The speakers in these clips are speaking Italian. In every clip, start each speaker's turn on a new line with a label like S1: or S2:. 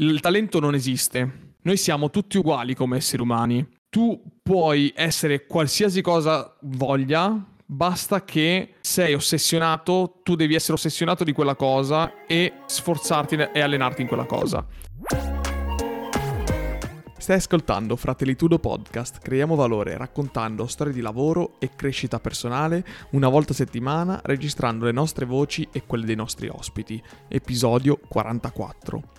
S1: il talento non esiste. Noi siamo tutti uguali come esseri umani. Tu puoi essere qualsiasi cosa voglia, basta che sei ossessionato, tu devi essere ossessionato di quella cosa e sforzarti e allenarti in quella cosa. Stai ascoltando Fratellitudo Podcast, creiamo valore raccontando storie di lavoro e crescita personale una volta a settimana, registrando le nostre voci e quelle dei nostri ospiti. Episodio 44.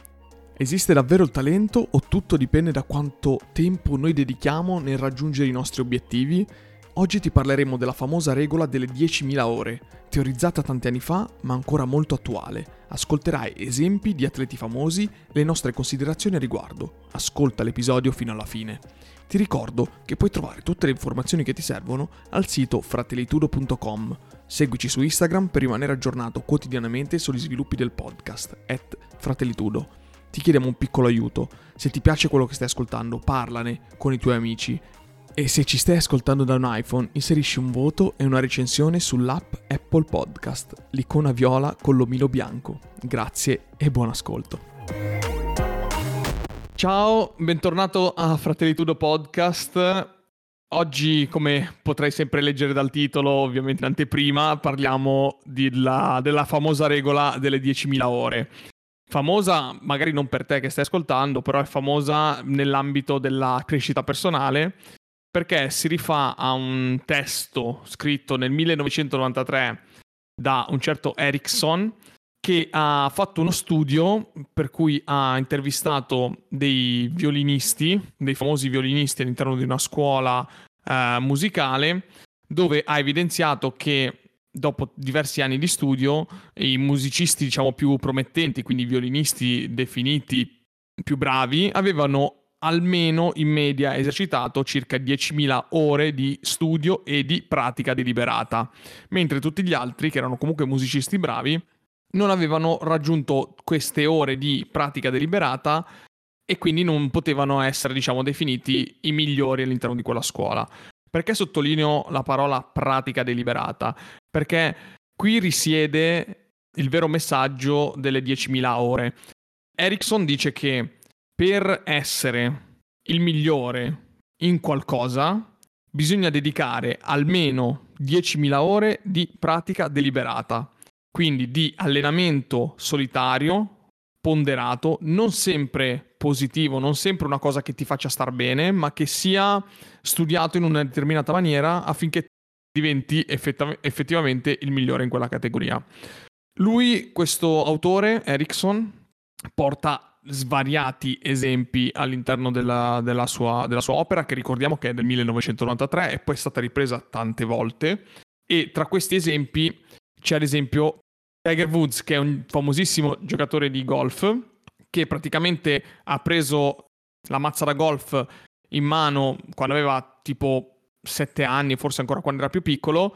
S1: Esiste davvero il talento o tutto dipende da quanto tempo noi dedichiamo nel raggiungere i nostri obiettivi? Oggi ti parleremo della famosa regola delle 10.000 ore, teorizzata tanti anni fa ma ancora molto attuale. Ascolterai esempi di atleti famosi, le nostre considerazioni a riguardo. Ascolta l'episodio fino alla fine. Ti ricordo che puoi trovare tutte le informazioni che ti servono al sito fratellitudo.com. Seguici su Instagram per rimanere aggiornato quotidianamente sugli sviluppi del podcast, at fratellitudo. Ti chiediamo un piccolo aiuto. Se ti piace quello che stai ascoltando, parlane con i tuoi amici e se ci stai ascoltando da un iPhone, inserisci un voto e una recensione sull'app Apple Podcast, l'icona viola con l'omino bianco. Grazie e buon ascolto. Ciao, bentornato a Fratellitudo Podcast. Oggi, come potrai sempre leggere dal titolo, ovviamente in anteprima, parliamo della, della famosa regola delle 10.000 ore. Famosa magari non per te che stai ascoltando, però è famosa nell'ambito della crescita personale perché si rifà a un testo scritto nel 1993 da un certo Erickson che ha fatto uno studio per cui ha intervistato dei violinisti, dei famosi violinisti all'interno di una scuola eh, musicale, dove ha evidenziato che dopo diversi anni di studio i musicisti diciamo più promettenti, quindi i violinisti definiti più bravi, avevano almeno in media esercitato circa 10.000 ore di studio e di pratica deliberata, mentre tutti gli altri, che erano comunque musicisti bravi, non avevano raggiunto queste ore di pratica deliberata e quindi non potevano essere, diciamo, definiti i migliori all'interno di quella scuola. Perché sottolineo la parola pratica deliberata? Perché qui risiede il vero messaggio delle 10.000 ore. Erickson dice che per essere il migliore in qualcosa bisogna dedicare almeno 10.000 ore di pratica deliberata, quindi di allenamento solitario, ponderato, non sempre positivo, non sempre una cosa che ti faccia star bene, ma che sia studiato in una determinata maniera affinché diventi effettivamente il migliore in quella categoria. Lui, questo autore, Erickson, porta svariati esempi all'interno della, della, sua, della sua opera, che ricordiamo che è del 1993 e poi è stata ripresa tante volte. E tra questi esempi c'è ad esempio Tiger Woods, che è un famosissimo giocatore di golf, che praticamente ha preso la mazza da golf in mano quando aveva tipo 7 anni, forse ancora quando era più piccolo,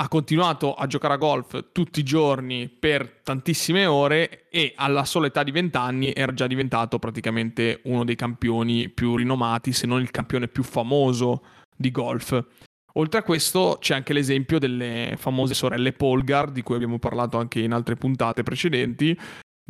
S1: ha continuato a giocare a golf tutti i giorni per tantissime ore e alla sola età di 20 anni era già diventato praticamente uno dei campioni più rinomati, se non il campione più famoso di golf. Oltre a questo c'è anche l'esempio delle famose sorelle Polgar, di cui abbiamo parlato anche in altre puntate precedenti,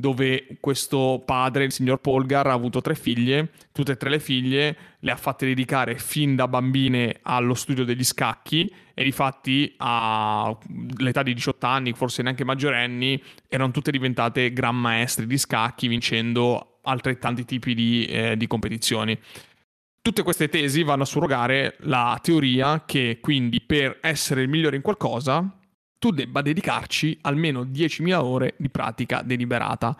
S1: dove questo padre, il signor Polgar, ha avuto tre figlie, tutte e tre le figlie le ha fatte dedicare fin da bambine allo studio degli scacchi e difatti all'età di 18 anni, forse neanche maggiorenni, erano tutte diventate gran maestri di scacchi vincendo altrettanti tipi di, eh, di competizioni. Tutte queste tesi vanno a surrogare la teoria che quindi per essere il migliore in qualcosa tu debba dedicarci almeno 10.000 ore di pratica deliberata.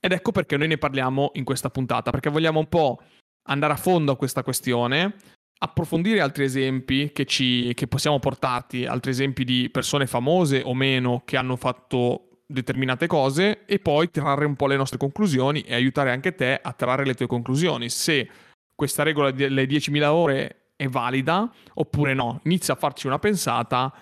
S1: Ed ecco perché noi ne parliamo in questa puntata, perché vogliamo un po' andare a fondo a questa questione, approfondire altri esempi che, ci, che possiamo portarti, altri esempi di persone famose o meno che hanno fatto determinate cose e poi trarre un po' le nostre conclusioni e aiutare anche te a trarre le tue conclusioni. Se questa regola delle 10.000 ore è valida oppure no. Inizia a farci una pensata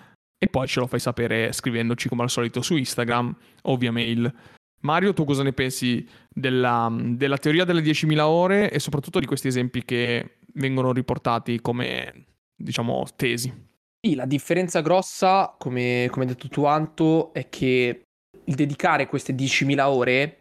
S1: e poi ce lo fai sapere scrivendoci come al solito su Instagram o via mail. Mario, tu cosa ne pensi della, della teoria delle 10.000 ore e soprattutto di questi esempi che vengono riportati come, diciamo, tesi?
S2: Sì, la differenza grossa, come, come hai detto tu Anto, è che il dedicare queste 10.000 ore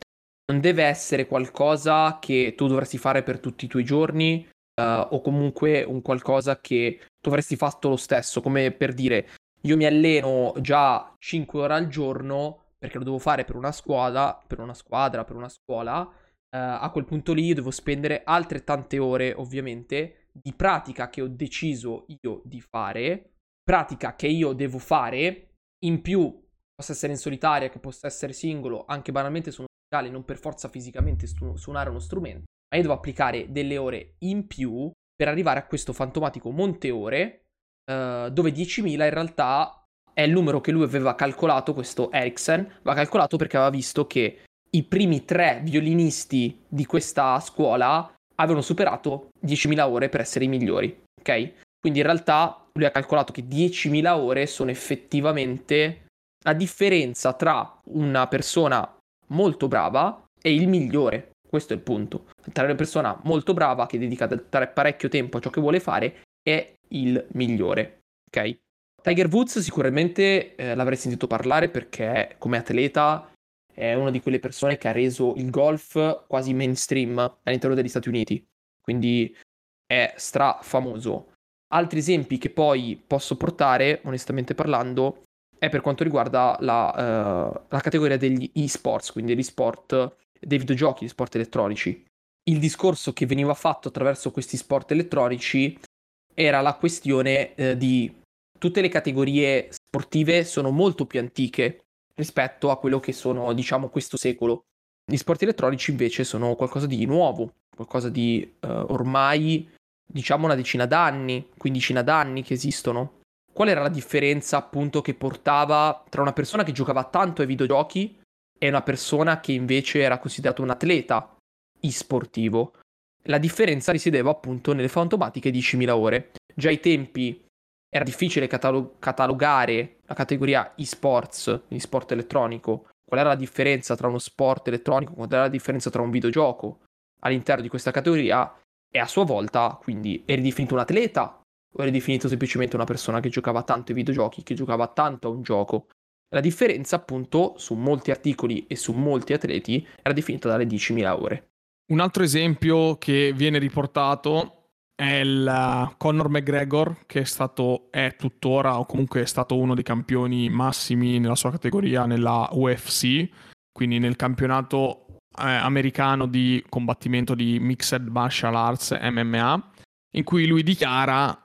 S2: non deve essere qualcosa che tu dovresti fare per tutti i tuoi giorni uh, o comunque un qualcosa che tu avresti fatto lo stesso, come per dire io mi alleno già 5 ore al giorno perché lo devo fare per una squadra, per una squadra, per una scuola, uh, a quel punto lì devo spendere altrettante ore ovviamente di pratica che ho deciso io di fare, pratica che io devo fare. In più possa essere in solitaria, che possa essere singolo, anche banalmente su uno musicale, non per forza fisicamente stu- suonare uno strumento, ma io devo applicare delle ore in più per arrivare a questo fantomatico monte ore, uh, dove 10.000 in realtà è il numero che lui aveva calcolato, questo Ericsson, aveva calcolato perché aveva visto che i primi tre violinisti di questa scuola avevano superato 10.000 ore per essere i migliori, ok? Quindi in realtà lui ha calcolato che 10.000 ore sono effettivamente la differenza tra una persona molto brava e il migliore. Questo è il punto. Tra una persona molto brava che dedica parecchio tempo a ciò che vuole fare è il migliore. Ok? Tiger Woods sicuramente eh, l'avrei sentito parlare perché come atleta è una di quelle persone che ha reso il golf quasi mainstream all'interno degli Stati Uniti. Quindi è strafamoso. Altri esempi che poi posso portare, onestamente parlando, è per quanto riguarda la, uh, la categoria degli e-sports, quindi degli sport, dei videogiochi, gli sport elettronici. Il discorso che veniva fatto attraverso questi sport elettronici era la questione uh, di tutte le categorie sportive sono molto più antiche rispetto a quello che sono, diciamo, questo secolo. Gli sport elettronici invece sono qualcosa di nuovo, qualcosa di uh, ormai, diciamo, una decina d'anni, quindicina d'anni che esistono. Qual era la differenza appunto che portava tra una persona che giocava tanto ai videogiochi e una persona che invece era considerata un atleta e-sportivo? La differenza risiedeva appunto nelle fantomatiche 10.000 ore. Già ai tempi era difficile catalog- catalogare la categoria e-sports, quindi sport elettronico. Qual era la differenza tra uno sport elettronico, qual era la differenza tra un videogioco all'interno di questa categoria? E a sua volta, quindi, eri definito un atleta o eri definito semplicemente una persona che giocava tanto ai videogiochi, che giocava tanto a un gioco. La differenza, appunto, su molti articoli e su molti atleti era definita dalle 10.000 ore.
S1: Un altro esempio che viene riportato è il Conor McGregor, che è stato, è tuttora, o comunque è stato uno dei campioni massimi nella sua categoria nella UFC, quindi nel campionato eh, americano di combattimento di Mixed Martial Arts MMA, in cui lui dichiara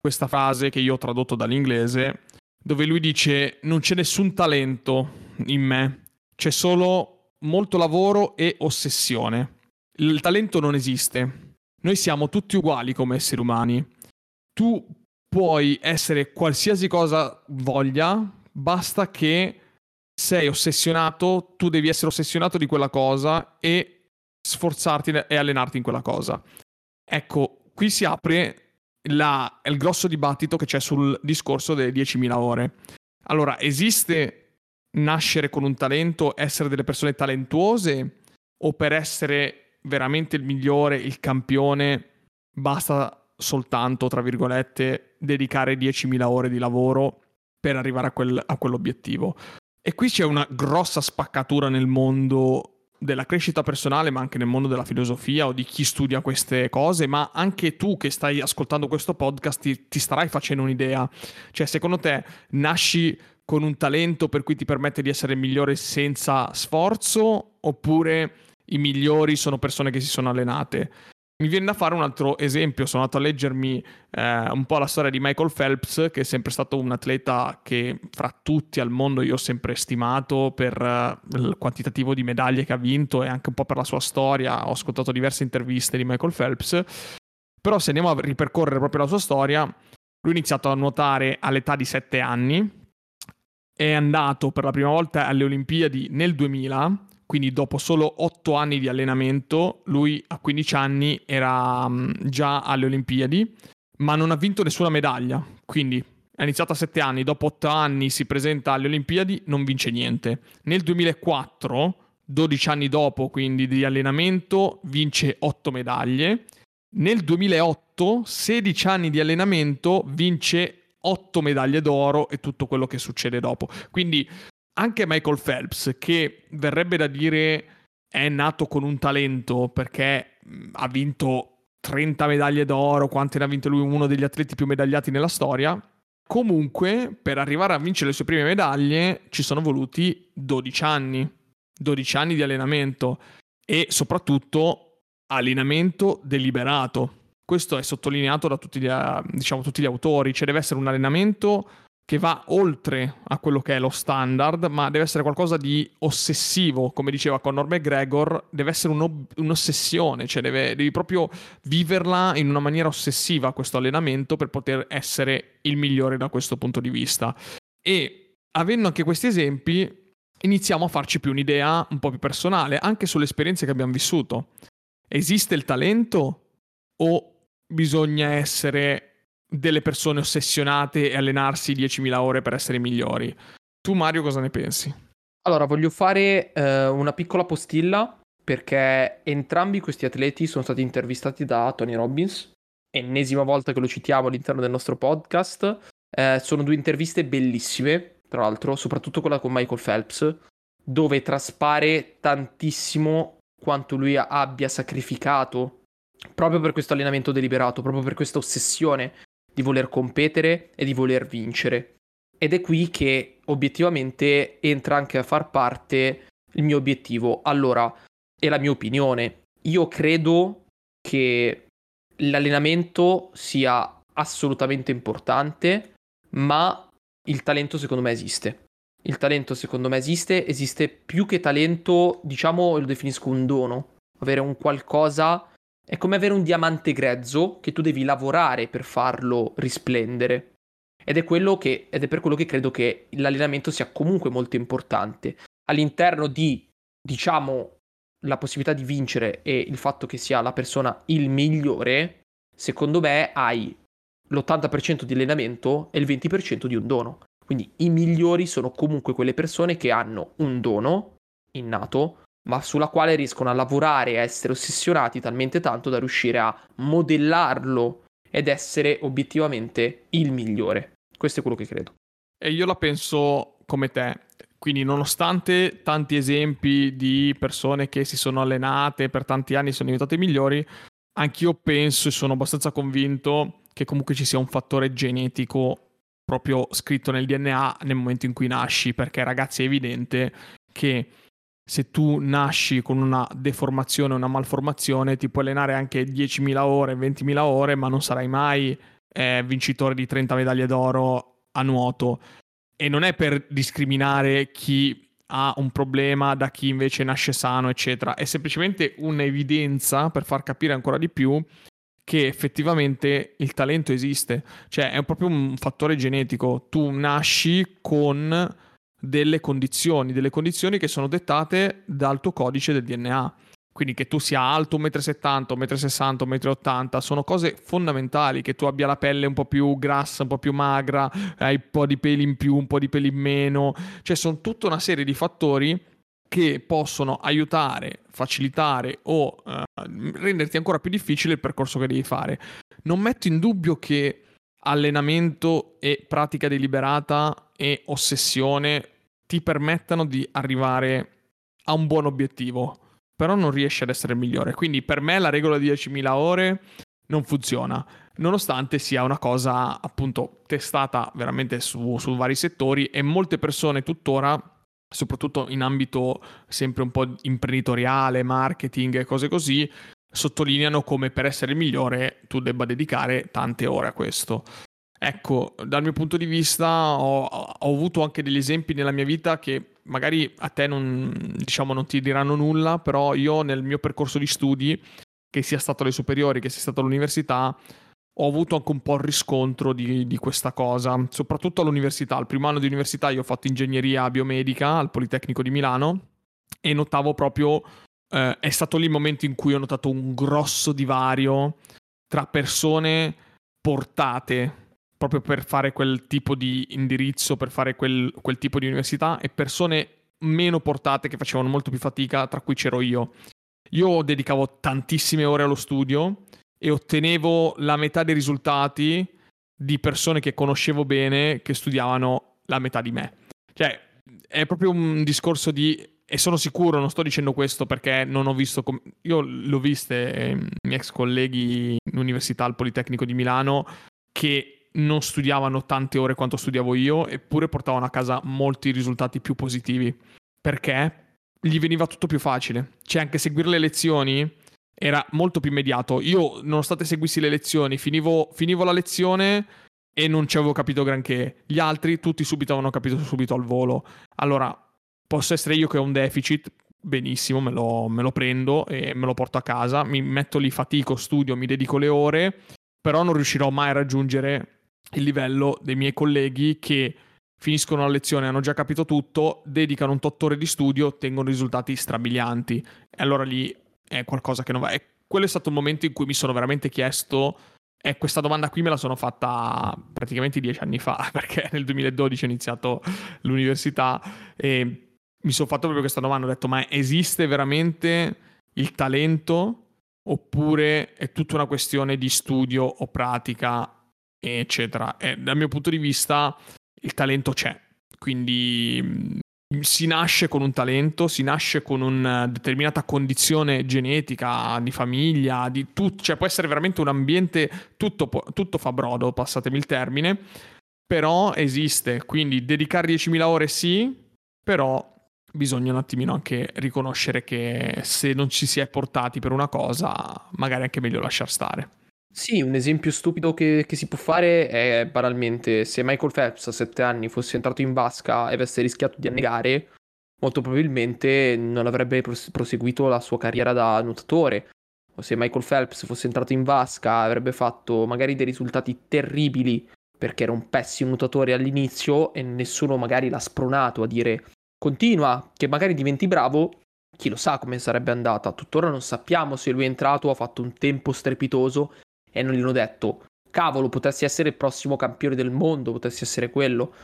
S1: questa frase che io ho tradotto dall'inglese, dove lui dice non c'è nessun talento in me, c'è solo molto lavoro e ossessione. Il talento non esiste. Noi siamo tutti uguali come esseri umani. Tu puoi essere qualsiasi cosa voglia, basta che sei ossessionato, tu devi essere ossessionato di quella cosa e sforzarti e allenarti in quella cosa. Ecco, qui si apre la, il grosso dibattito che c'è sul discorso delle 10.000 ore. Allora, esiste nascere con un talento, essere delle persone talentuose o per essere veramente il migliore, il campione, basta soltanto, tra virgolette, dedicare 10.000 ore di lavoro per arrivare a, quel, a quell'obiettivo. E qui c'è una grossa spaccatura nel mondo della crescita personale, ma anche nel mondo della filosofia o di chi studia queste cose, ma anche tu che stai ascoltando questo podcast ti, ti starai facendo un'idea. Cioè, secondo te nasci con un talento per cui ti permette di essere migliore senza sforzo, oppure i migliori sono persone che si sono allenate? Mi viene da fare un altro esempio, sono andato a leggermi eh, un po' la storia di Michael Phelps, che è sempre stato un atleta che fra tutti al mondo io ho sempre stimato per eh, il quantitativo di medaglie che ha vinto e anche un po' per la sua storia, ho ascoltato diverse interviste di Michael Phelps, però se andiamo a ripercorrere proprio la sua storia, lui ha iniziato a nuotare all'età di 7 anni, è andato per la prima volta alle Olimpiadi nel 2000 quindi dopo solo 8 anni di allenamento, lui a 15 anni era um, già alle Olimpiadi, ma non ha vinto nessuna medaglia, quindi ha iniziato a 7 anni, dopo 8 anni si presenta alle Olimpiadi, non vince niente. Nel 2004, 12 anni dopo quindi di allenamento, vince 8 medaglie. Nel 2008, 16 anni di allenamento, vince 8 medaglie d'oro e tutto quello che succede dopo. Quindi anche Michael Phelps, che verrebbe da dire è nato con un talento perché ha vinto 30 medaglie d'oro, quante ne ha vinte lui, uno degli atleti più medagliati nella storia. Comunque, per arrivare a vincere le sue prime medaglie ci sono voluti 12 anni, 12 anni di allenamento e soprattutto allenamento deliberato. Questo è sottolineato da tutti gli, diciamo, tutti gli autori, cioè deve essere un allenamento che va oltre a quello che è lo standard, ma deve essere qualcosa di ossessivo, come diceva Conor McGregor, deve essere un'ossessione, cioè deve, devi proprio viverla in una maniera ossessiva questo allenamento per poter essere il migliore da questo punto di vista. E avendo anche questi esempi, iniziamo a farci più un'idea un po' più personale, anche sulle esperienze che abbiamo vissuto. Esiste il talento o bisogna essere delle persone ossessionate e allenarsi 10.000 ore per essere migliori. Tu Mario cosa ne pensi?
S2: Allora, voglio fare eh, una piccola postilla perché entrambi questi atleti sono stati intervistati da Tony Robbins, ennesima volta che lo citiamo all'interno del nostro podcast. Eh, sono due interviste bellissime, tra l'altro, soprattutto quella con Michael Phelps, dove traspare tantissimo quanto lui abbia sacrificato proprio per questo allenamento deliberato, proprio per questa ossessione di voler competere e di voler vincere. Ed è qui che obiettivamente entra anche a far parte il mio obiettivo. Allora, è la mia opinione. Io credo che l'allenamento sia assolutamente importante, ma il talento secondo me esiste. Il talento secondo me esiste, esiste più che talento, diciamo, lo definisco un dono, avere un qualcosa è come avere un diamante grezzo che tu devi lavorare per farlo risplendere. Ed è, che, ed è per quello che credo che l'allenamento sia comunque molto importante. All'interno di, diciamo, la possibilità di vincere e il fatto che sia la persona il migliore, secondo me hai l'80% di allenamento e il 20% di un dono. Quindi i migliori sono comunque quelle persone che hanno un dono innato ma sulla quale riescono a lavorare e a essere ossessionati talmente tanto da riuscire a modellarlo ed essere obiettivamente il migliore. Questo è quello che credo.
S1: E io la penso come te. Quindi, nonostante tanti esempi di persone che si sono allenate per tanti anni e sono diventate migliori, anch'io penso e sono abbastanza convinto che comunque ci sia un fattore genetico proprio scritto nel DNA nel momento in cui nasci, perché ragazzi è evidente che se tu nasci con una deformazione, una malformazione, ti puoi allenare anche 10.000 ore, 20.000 ore, ma non sarai mai eh, vincitore di 30 medaglie d'oro a nuoto. E non è per discriminare chi ha un problema da chi invece nasce sano, eccetera. È semplicemente un'evidenza per far capire ancora di più che effettivamente il talento esiste. Cioè, è proprio un fattore genetico. Tu nasci con delle condizioni, delle condizioni che sono dettate dal tuo codice del DNA. Quindi che tu sia alto 1,70 m, 1,60 m, 1,80 m, sono cose fondamentali, che tu abbia la pelle un po' più grassa, un po' più magra, hai un po' di peli in più, un po' di peli in meno, cioè sono tutta una serie di fattori che possono aiutare, facilitare o uh, renderti ancora più difficile il percorso che devi fare. Non metto in dubbio che allenamento e pratica deliberata e ossessione ti permettano di arrivare a un buon obiettivo, però non riesci ad essere il migliore. Quindi per me la regola di 10.000 ore non funziona, nonostante sia una cosa appunto testata veramente su, su vari settori e molte persone tuttora soprattutto in ambito sempre un po' imprenditoriale, marketing e cose così, sottolineano come per essere il migliore tu debba dedicare tante ore a questo. Ecco, dal mio punto di vista ho, ho, avuto anche degli esempi nella mia vita che magari a te non, diciamo, non ti diranno nulla, però io nel mio percorso di studi, che sia stato alle superiori, che sia stato all'università, ho avuto anche un po' il riscontro di, di, questa cosa, soprattutto all'università. Al primo anno di università io ho fatto ingegneria biomedica al Politecnico di Milano e notavo proprio, eh, è stato lì il momento in cui ho notato un grosso divario tra persone portate proprio per fare quel tipo di indirizzo, per fare quel, quel tipo di università e persone meno portate che facevano molto più fatica, tra cui c'ero io. Io dedicavo tantissime ore allo studio e ottenevo la metà dei risultati di persone che conoscevo bene che studiavano la metà di me. Cioè, è proprio un discorso di e sono sicuro, non sto dicendo questo perché non ho visto, com- io l'ho viste eh, i miei ex colleghi in università al Politecnico di Milano che non studiavano tante ore quanto studiavo io, eppure portavano a casa molti risultati più positivi. Perché gli veniva tutto più facile. Cioè, anche seguire le lezioni era molto più immediato. Io, nonostante seguissi le lezioni, finivo, finivo la lezione e non ci avevo capito granché. Gli altri, tutti subito avevano capito subito al volo. Allora, posso essere io che ho un deficit, benissimo, me lo, me lo prendo e me lo porto a casa, mi metto lì, fatico, studio, mi dedico le ore, però non riuscirò mai a raggiungere il livello dei miei colleghi che finiscono la lezione, hanno già capito tutto, dedicano un tot ore di studio, ottengono risultati strabilianti. E allora lì è qualcosa che non va. E quello è stato il momento in cui mi sono veramente chiesto, e questa domanda qui me la sono fatta praticamente dieci anni fa, perché nel 2012 ho iniziato l'università e mi sono fatto proprio questa domanda, ho detto ma esiste veramente il talento oppure è tutta una questione di studio o pratica eccetera. E dal mio punto di vista il talento c'è, quindi mm, si nasce con un talento, si nasce con una determinata condizione genetica, di famiglia, di tutto, cioè può essere veramente un ambiente, tutto, tutto fa brodo, passatemi il termine, però esiste, quindi dedicare 10.000 ore sì, però bisogna un attimino anche riconoscere che se non ci si è portati per una cosa, magari è anche meglio lasciar stare.
S2: Sì, un esempio stupido che, che, si può fare è banalmente se Michael Phelps a sette anni fosse entrato in vasca e avesse rischiato di annegare, molto probabilmente non avrebbe proseguito la sua carriera da nuotatore. O se Michael Phelps fosse entrato in vasca avrebbe fatto magari dei risultati terribili perché era un pessimo nuotatore all'inizio e nessuno magari l'ha spronato a dire continua, che magari diventi bravo, chi lo sa come sarebbe andata. Tuttora non sappiamo se lui è entrato, ha fatto un tempo strepitoso e non gli hanno detto cavolo, potresti essere il prossimo campione del mondo, potresti essere quello.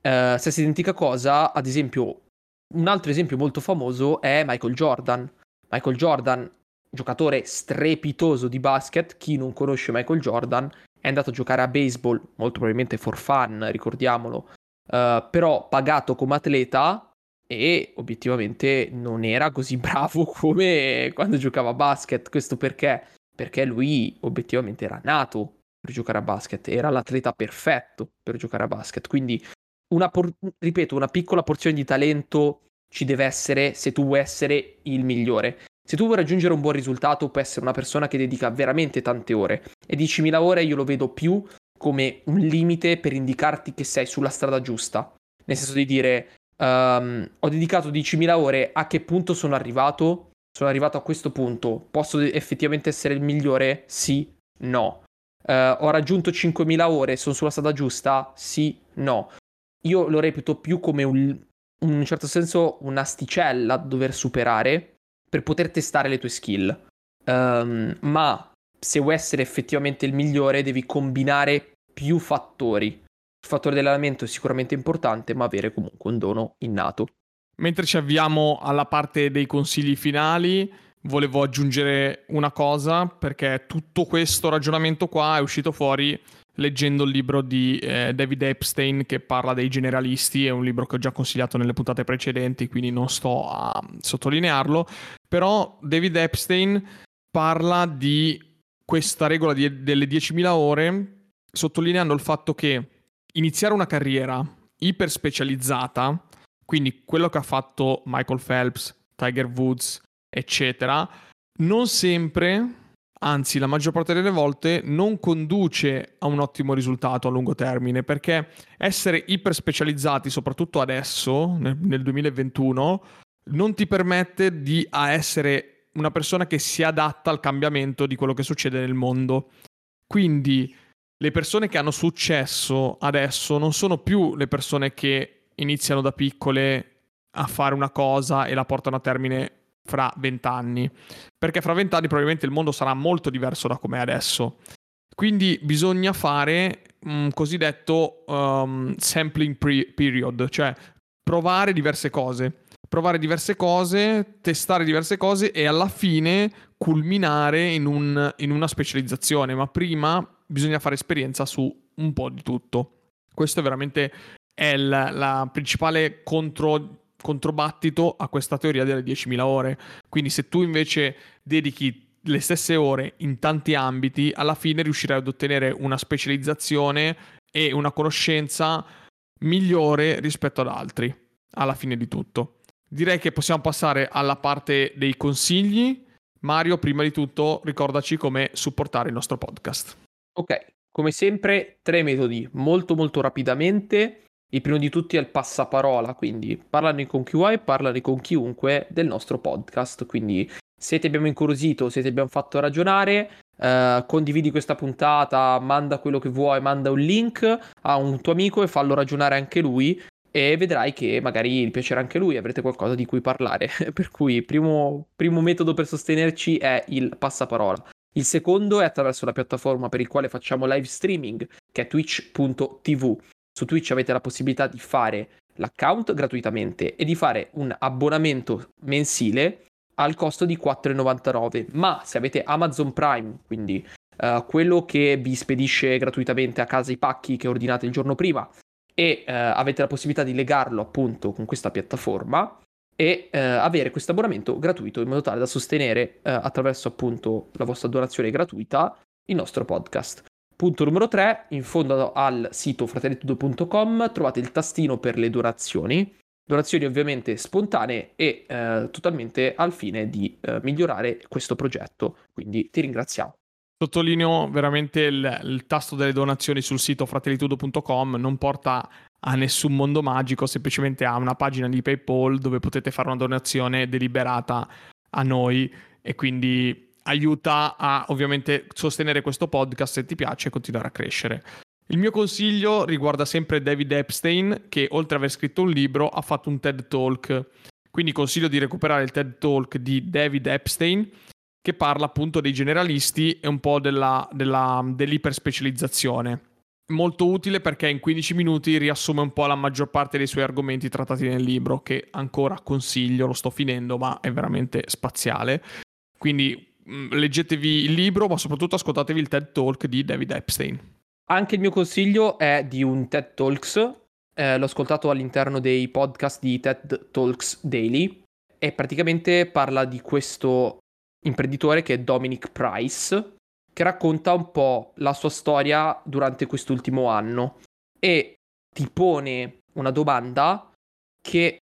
S2: Uh, stessa identica cosa, ad esempio, un altro esempio molto famoso è Michael Jordan. Michael Jordan, giocatore strepitoso di basket, chi non conosce Michael Jordan, è andato a giocare a baseball, molto probabilmente for fun, ricordiamolo, uh, però pagato come atleta e obiettivamente non era così bravo come quando giocava a basket. Questo perché? Perché lui obiettivamente era nato per giocare a basket, era l'atleta perfetto per giocare a basket, quindi una por- ripeto, una piccola porzione di talento ci deve essere se tu vuoi essere il migliore. Se tu vuoi raggiungere un buon risultato, puoi essere una persona che dedica veramente tante ore. E 10.000 ore io lo vedo più come un limite per indicarti che sei sulla strada giusta. Nel senso di dire, um, ho dedicato 10.000 ore, a che punto sono arrivato? Sono arrivato a questo punto, posso effettivamente essere il migliore? Sì, no. Uh, ho raggiunto 5.000 ore, sono sulla strada giusta? Sì, no. Io lo reputo più come un, in un certo senso un'asticella da dover superare per poter testare le tue skill. Um, ma se vuoi essere effettivamente il migliore devi combinare più fattori. Il fattore dell'allenamento è sicuramente importante, ma avere comunque un dono innato.
S1: Mentre ci avviamo alla parte dei consigli finali, volevo aggiungere una cosa perché tutto questo ragionamento qua è uscito fuori leggendo il libro di eh, David Epstein che parla dei generalisti, è un libro che ho già consigliato nelle puntate precedenti, quindi non sto a sottolinearlo, però David Epstein parla di questa regola di, delle 10.000 ore sottolineando il fatto che iniziare una carriera iper specializzata quindi quello che ha fatto Michael Phelps, Tiger Woods, eccetera, non sempre, anzi la maggior parte delle volte, non conduce a un ottimo risultato a lungo termine, perché essere iper specializzati, soprattutto adesso, nel, nel 2021, non ti permette di essere una persona che si adatta al cambiamento di quello che succede nel mondo. Quindi le persone che hanno successo adesso non sono più le persone che iniziano da piccole a fare una cosa e la portano a termine fra vent'anni. Perché fra vent'anni probabilmente il mondo sarà molto diverso da come è adesso. Quindi bisogna fare un cosiddetto um, sampling pre- period, cioè provare diverse cose. Provare diverse cose, testare diverse cose e alla fine culminare in, un, in una specializzazione. Ma prima bisogna fare esperienza su un po' di tutto. Questo è veramente è la, la principale contro controbattito a questa teoria delle 10.000 ore. Quindi se tu invece dedichi le stesse ore in tanti ambiti, alla fine riuscirai ad ottenere una specializzazione e una conoscenza migliore rispetto ad altri, alla fine di tutto. Direi che possiamo passare alla parte dei consigli. Mario, prima di tutto, ricordaci come supportare il nostro podcast.
S2: Ok, come sempre, tre metodi molto molto rapidamente. Il primo di tutti è il passaparola, quindi parlane con chi vuoi, parlane con chiunque del nostro podcast. Quindi se ti abbiamo incuriosito, se ti abbiamo fatto ragionare, eh, condividi questa puntata, manda quello che vuoi, manda un link a un tuo amico e fallo ragionare anche lui e vedrai che magari gli piacerà anche lui, avrete qualcosa di cui parlare. per cui il primo, primo metodo per sostenerci è il passaparola. Il secondo è attraverso la piattaforma per il quale facciamo live streaming, che è twitch.tv. Su Twitch avete la possibilità di fare l'account gratuitamente e di fare un abbonamento mensile al costo di 4,99. Ma se avete Amazon Prime, quindi uh, quello che vi spedisce gratuitamente a casa i pacchi che ordinate il giorno prima, e uh, avete la possibilità di legarlo appunto con questa piattaforma e uh, avere questo abbonamento gratuito in modo tale da sostenere attraverso appunto la vostra donazione gratuita il nostro podcast. Punto numero 3, in fondo al sito fratelletudo.com trovate il tastino per le donazioni Donazioni ovviamente spontanee e eh, totalmente al fine di eh, migliorare questo progetto. Quindi ti ringraziamo.
S1: Sottolineo veramente il, il tasto delle donazioni sul sito fratellitudo.com, non porta a nessun mondo magico, semplicemente a una pagina di PayPal dove potete fare una donazione deliberata a noi e quindi aiuta a ovviamente sostenere questo podcast se ti piace e continuare a crescere. Il mio consiglio riguarda sempre David Epstein, che oltre ad aver scritto un libro ha fatto un TED Talk. Quindi consiglio di recuperare il TED Talk di David Epstein, che parla appunto dei generalisti e un po' della, della, dell'iperspecializzazione. Molto utile perché in 15 minuti riassume un po' la maggior parte dei suoi argomenti trattati nel libro, che ancora consiglio, lo sto finendo, ma è veramente spaziale. Quindi leggetevi il libro, ma soprattutto ascoltatevi il TED Talk di David Epstein.
S2: Anche il mio consiglio è di un TED Talks, eh, l'ho ascoltato all'interno dei podcast di TED Talks Daily e praticamente parla di questo imprenditore che è Dominic Price, che racconta un po' la sua storia durante quest'ultimo anno e ti pone una domanda che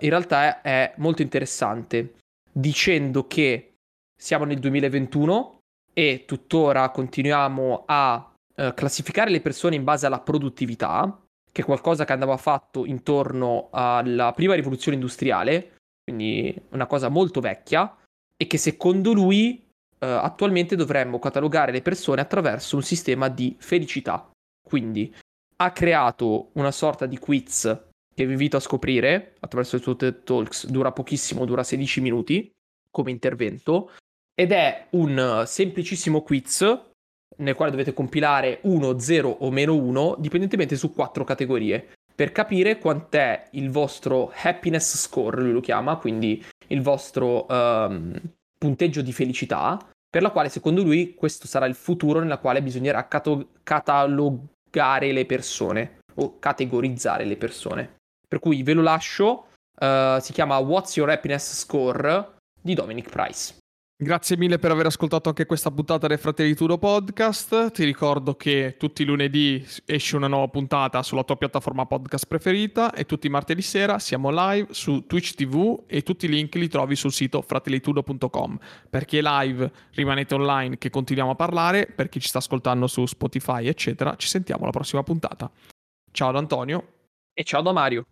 S2: in realtà è molto interessante, dicendo che siamo nel 2021 e tuttora continuiamo a eh, classificare le persone in base alla produttività, che è qualcosa che andava fatto intorno alla prima rivoluzione industriale, quindi una cosa molto vecchia, e che secondo lui eh, attualmente dovremmo catalogare le persone attraverso un sistema di felicità. Quindi ha creato una sorta di quiz che vi invito a scoprire attraverso il suo TED Talks, dura pochissimo, dura 16 minuti come intervento, ed è un semplicissimo quiz nel quale dovete compilare 1, 0 o meno 1, dipendentemente su quattro categorie, per capire quant'è il vostro happiness score, lui lo chiama, quindi il vostro um, punteggio di felicità, per la quale secondo lui questo sarà il futuro nella quale bisognerà cato- catalogare le persone o categorizzare le persone. Per cui ve lo lascio, uh, si chiama What's Your Happiness Score di Dominic Price.
S1: Grazie mille per aver ascoltato anche questa puntata del Fratelli Tudo Podcast. Ti ricordo che tutti i lunedì esce una nuova puntata sulla tua piattaforma podcast preferita e tutti i martedì sera siamo live su Twitch TV e tutti i link li trovi sul sito fratellitudo.com. Per chi è live rimanete online che continuiamo a parlare, per chi ci sta ascoltando su Spotify eccetera, ci sentiamo alla prossima puntata. Ciao da Antonio
S2: e ciao da Mario.